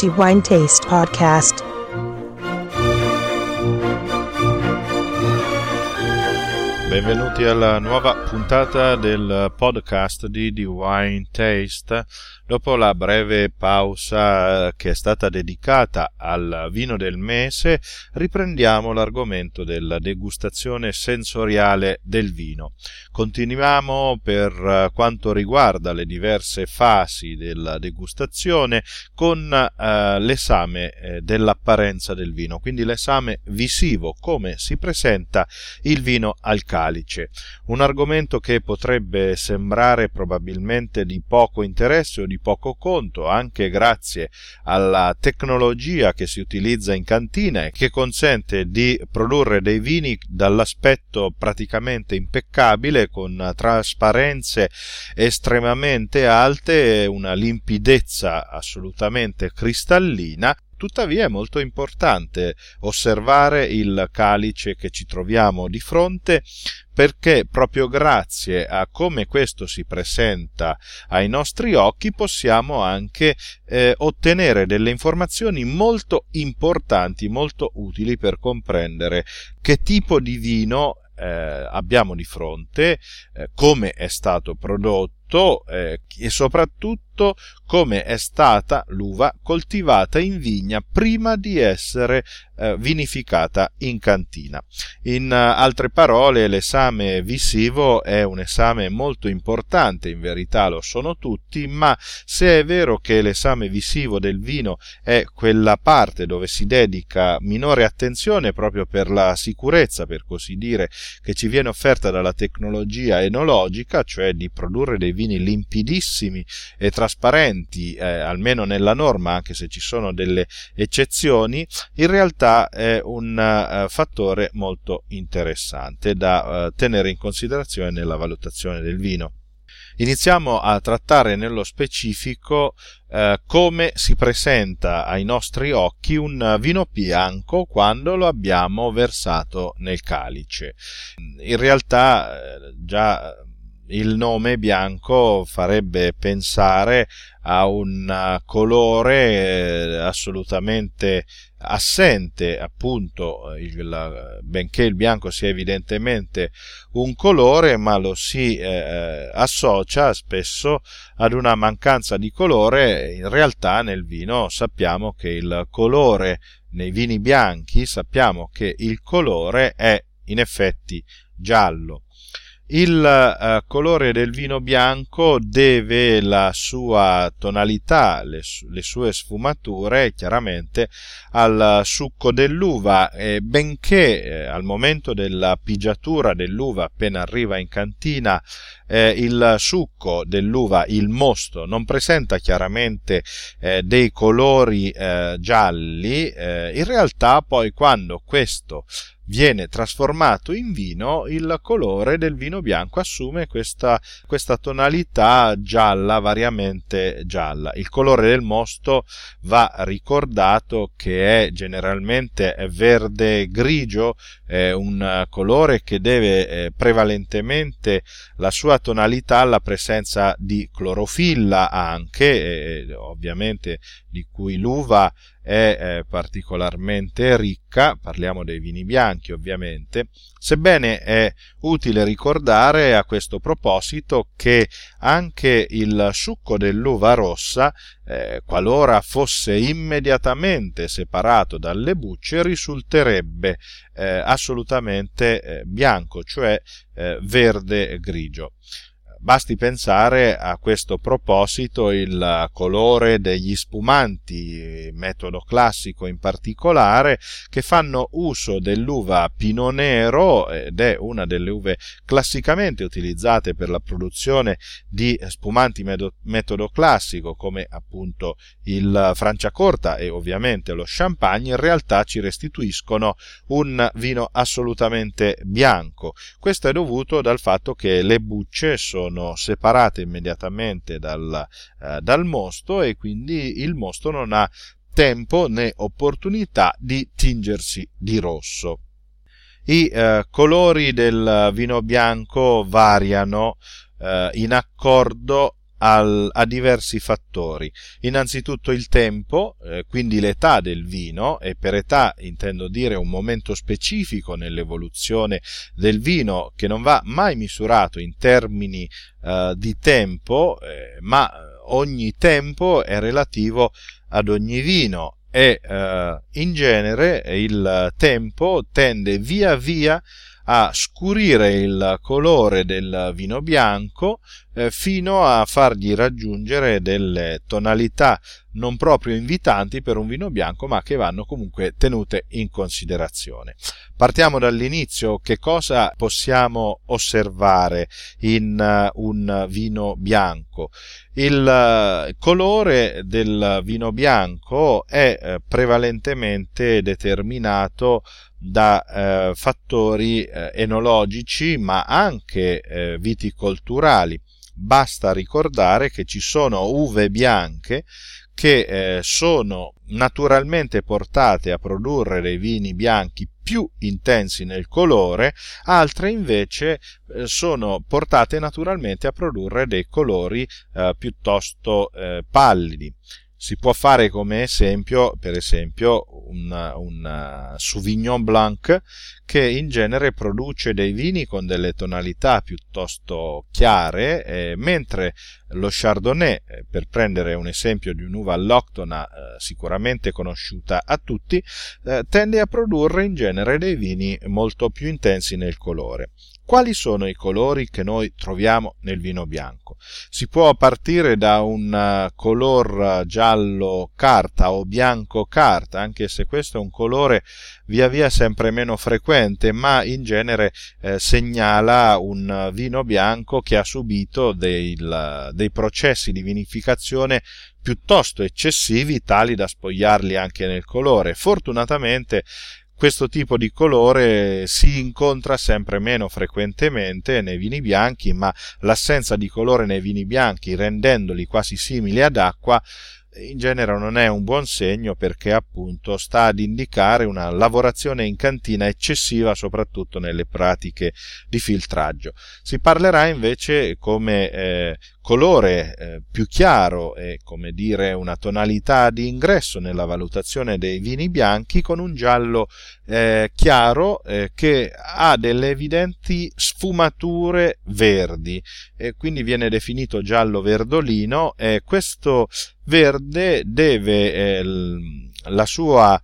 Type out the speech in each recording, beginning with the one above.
The Wine Taste Podcast. Benvenuti alla nuova puntata del podcast di Wine Taste. Dopo la breve pausa eh, che è stata dedicata al vino del mese, riprendiamo l'argomento della degustazione sensoriale del vino. Continuiamo per eh, quanto riguarda le diverse fasi della degustazione con eh, l'esame eh, dell'apparenza del vino, quindi l'esame visivo, come si presenta il vino al calice. Un argomento che potrebbe sembrare probabilmente di poco interesse o di poco conto, anche grazie alla tecnologia che si utilizza in cantina e che consente di produrre dei vini dall'aspetto praticamente impeccabile con trasparenze estremamente alte e una limpidezza assolutamente cristallina Tuttavia è molto importante osservare il calice che ci troviamo di fronte perché proprio grazie a come questo si presenta ai nostri occhi possiamo anche eh, ottenere delle informazioni molto importanti, molto utili per comprendere che tipo di vino eh, abbiamo di fronte, eh, come è stato prodotto eh, e soprattutto come è stata l'uva coltivata in vigna prima di essere eh, vinificata in cantina. In uh, altre parole, l'esame visivo è un esame molto importante, in verità lo sono tutti, ma se è vero che l'esame visivo del vino è quella parte dove si dedica minore attenzione proprio per la sicurezza, per così dire, che ci viene offerta dalla tecnologia enologica, cioè di produrre dei vini limpidissimi e trasparenti, eh, almeno nella norma, anche se ci sono delle eccezioni, in realtà è un uh, fattore molto interessante da uh, tenere in considerazione nella valutazione del vino. Iniziamo a trattare nello specifico eh, come si presenta ai nostri occhi un vino bianco quando lo abbiamo versato nel calice. In realtà eh, già il nome bianco farebbe pensare a un colore eh, assolutamente assente appunto il, benché il bianco sia evidentemente un colore ma lo si eh, associa spesso ad una mancanza di colore. In realtà nel vino sappiamo che il colore nei vini bianchi sappiamo che il colore è in effetti giallo il eh, colore del vino bianco deve la sua tonalità, le, le sue sfumature chiaramente al succo dell'uva, e benché eh, al momento della pigiatura dell'uva appena arriva in cantina eh, il succo dell'uva, il mosto, non presenta chiaramente eh, dei colori eh, gialli, eh, in realtà poi quando questo viene trasformato in vino, il colore del vino bianco assume questa, questa tonalità gialla, variamente gialla. Il colore del mosto va ricordato che è generalmente verde grigio, è un colore che deve eh, prevalentemente la sua tonalità alla presenza di clorofilla anche, eh, ovviamente di cui l'uva è eh, particolarmente ricca, parliamo dei vini bianchi ovviamente, sebbene è utile ricordare a questo proposito che anche il succo dell'uva rossa, eh, qualora fosse immediatamente separato dalle bucce, risulterebbe eh, assolutamente eh, bianco, cioè eh, verde grigio. Basti pensare a questo proposito il colore degli spumanti, metodo classico in particolare, che fanno uso dell'uva Pinot Nero ed è una delle uve classicamente utilizzate per la produzione di spumanti metodo classico come appunto il Franciacorta e ovviamente lo Champagne, in realtà ci restituiscono un vino assolutamente bianco. Questo è dovuto dal fatto che le bucce sono sono separate immediatamente dal, eh, dal mosto e quindi il mosto non ha tempo né opportunità di tingersi di rosso. I eh, colori del vino bianco variano eh, in accordo al, a diversi fattori. Innanzitutto il tempo, eh, quindi l'età del vino, e per età intendo dire un momento specifico nell'evoluzione del vino che non va mai misurato in termini eh, di tempo, eh, ma ogni tempo è relativo ad ogni vino e eh, in genere il tempo tende via via a scurire il colore del vino bianco eh, fino a fargli raggiungere delle tonalità non proprio invitanti per un vino bianco, ma che vanno comunque tenute in considerazione. Partiamo dall'inizio, che cosa possiamo osservare in uh, un vino bianco? Il uh, colore del vino bianco è prevalentemente determinato da eh, fattori eh, enologici ma anche eh, viticolturali. Basta ricordare che ci sono uve bianche che eh, sono naturalmente portate a produrre dei vini bianchi più intensi nel colore, altre invece eh, sono portate naturalmente a produrre dei colori eh, piuttosto pallidi. Si può fare come esempio, per esempio, un, un Sauvignon Blanc che in genere produce dei vini con delle tonalità piuttosto chiare, eh, mentre lo Chardonnay, eh, per prendere un esempio di un'uva alloctona eh, sicuramente conosciuta a tutti, eh, tende a produrre in genere dei vini molto più intensi nel colore. Quali sono i colori che noi troviamo nel vino bianco? Si può partire da un uh, color giallo carta o bianco carta, anche se questo è un colore via via sempre meno frequente, ma in genere eh, segnala un vino bianco che ha subito dei, dei processi di vinificazione piuttosto eccessivi, tali da spogliarli anche nel colore. Fortunatamente questo tipo di colore si incontra sempre meno frequentemente nei vini bianchi, ma l'assenza di colore nei vini bianchi, rendendoli quasi simili ad acqua, in genere non è un buon segno perché appunto sta ad indicare una lavorazione in cantina eccessiva soprattutto nelle pratiche di filtraggio. Si parlerà invece come eh, colore eh, più chiaro e come dire una tonalità di ingresso nella valutazione dei vini bianchi con un giallo eh, chiaro eh, che ha delle evidenti sfumature verdi e quindi viene definito giallo verdolino e questo verde deve eh, la sua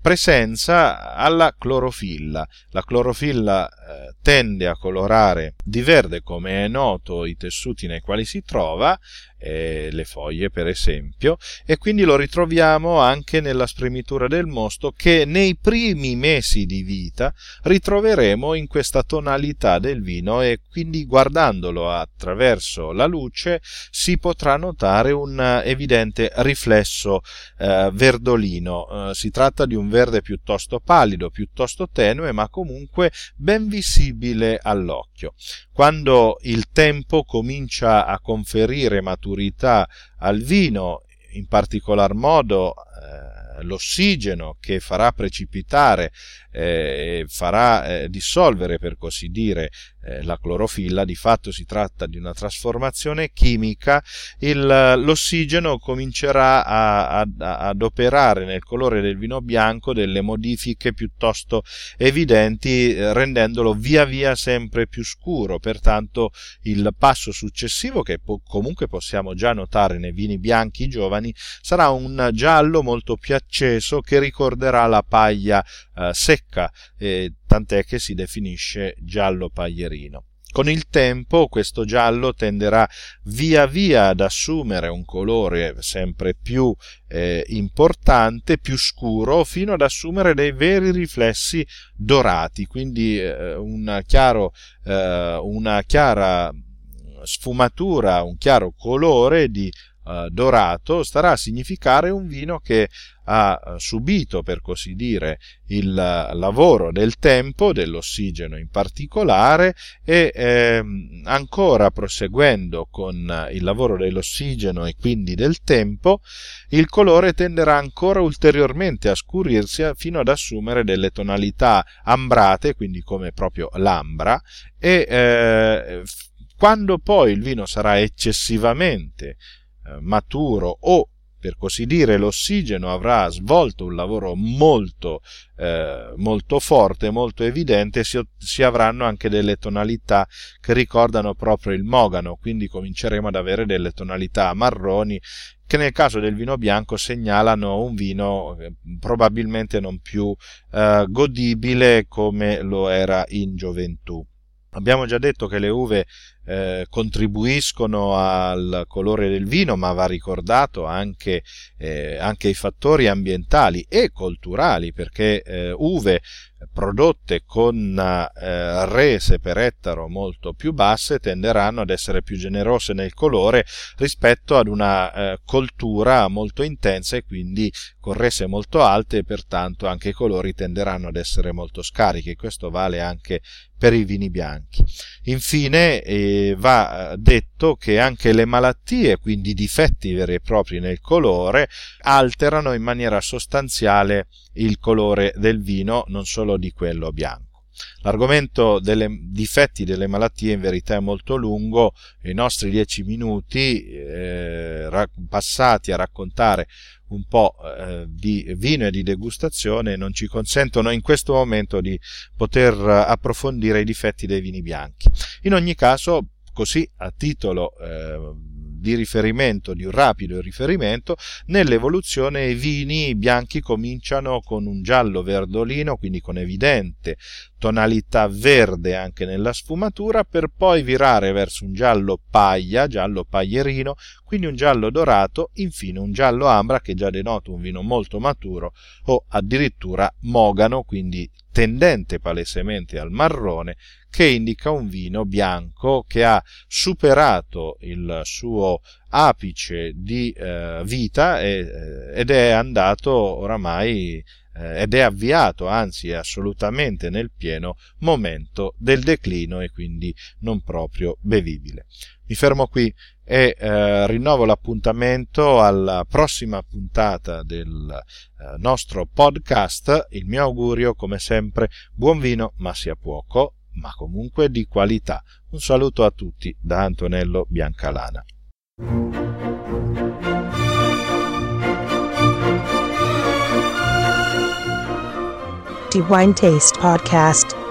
presenza alla clorofilla. La clorofilla eh, tende a colorare di verde, come è noto, i tessuti nei quali si trova, eh, le foglie per esempio, e quindi lo ritroviamo anche nella spremitura del mosto che nei primi mesi di vita ritroveremo in questa tonalità del vino e quindi guardandolo attraverso la luce si potrà notare un evidente riflesso eh, verdolino. Eh, si tratta di un verde piuttosto pallido, piuttosto tenue, ma comunque ben visibile all'occhio. Quando il tempo comincia a conferire maturità al vino, in particolar modo eh, l'ossigeno che farà precipitare eh, farà eh, dissolvere per così dire eh, la clorofilla, di fatto si tratta di una trasformazione chimica, il, l'ossigeno comincerà a, a, ad operare nel colore del vino bianco delle modifiche piuttosto evidenti, eh, rendendolo via via sempre più scuro. Pertanto il passo successivo, che po- comunque possiamo già notare nei vini bianchi giovani, sarà un giallo molto più acceso che ricorderà la paglia eh, secca eh, tant'è che si definisce giallo paglierino. Con il tempo questo giallo tenderà via via ad assumere un colore sempre più eh, importante, più scuro, fino ad assumere dei veri riflessi dorati, quindi eh, una, chiaro, eh, una chiara sfumatura, un chiaro colore di eh, dorato starà a significare un vino che ha eh, subito, per così dire, il lavoro del tempo, dell'ossigeno in particolare, e eh, ancora proseguendo con il lavoro dell'ossigeno e quindi del tempo, il colore tenderà ancora ulteriormente a scurirsi fino ad assumere delle tonalità ambrate, quindi come proprio l'ambra, e eh, Quando poi il vino sarà eccessivamente eh, maturo o per così dire, l'ossigeno avrà svolto un lavoro molto, eh, molto forte, molto evidente, si, si, avranno anche delle tonalità che ricordano proprio il mogano, quindi cominceremo ad avere delle tonalità marroni che nel caso del vino bianco segnalano un vino eh, probabilmente non più eh, godibile come lo era in gioventù. Abbiamo già detto che le uve eh, contribuiscono al colore del vino, ma va ricordato anche, eh, anche i fattori ambientali e culturali, perché eh, uve prodotte con eh, rese per ettaro molto più basse tenderanno ad essere più generose nel colore rispetto ad una eh, coltura molto intensa e quindi con rese molto alte e pertanto anche i colori tenderanno ad essere molto scarichi. Questo vale anche per i vini bianchi. Infine eh, va detto che anche le malattie, quindi difetti veri e propri nel colore, alterano in maniera sostanziale il colore del vino, non solo di quello bianco. L'argomento dei difetti delle malattie in verità è molto lungo, i nostri dieci minuti eh, passati a raccontare un po' eh, di vino e di degustazione non ci consentono in questo momento di poter approfondire i difetti dei vini bianchi. In ogni caso, così a titolo eh, di riferimento, di un rapido riferimento, nell'evoluzione i vini bianchi cominciano con un giallo verdolino, quindi con evidente tonalità verde anche nella sfumatura, per poi virare verso un giallo paglia, giallo paglierino, quindi un giallo dorato, infine un giallo ambra che già denota un vino molto maturo o addirittura mogano, quindi tendente palesemente al marrone, che indica un vino bianco che ha superato il suo apice di eh, vita e, eh, ed è andato oramai eh, ed è avviato, anzi è assolutamente nel pieno momento del declino e quindi non proprio bevibile. Mi fermo qui e eh, rinnovo l'appuntamento alla prossima puntata del eh, nostro podcast. Il mio augurio, come sempre, buon vino, ma sia poco, ma comunque di qualità. Un saluto a tutti da Antonello Biancalana. The Wine Taste Podcast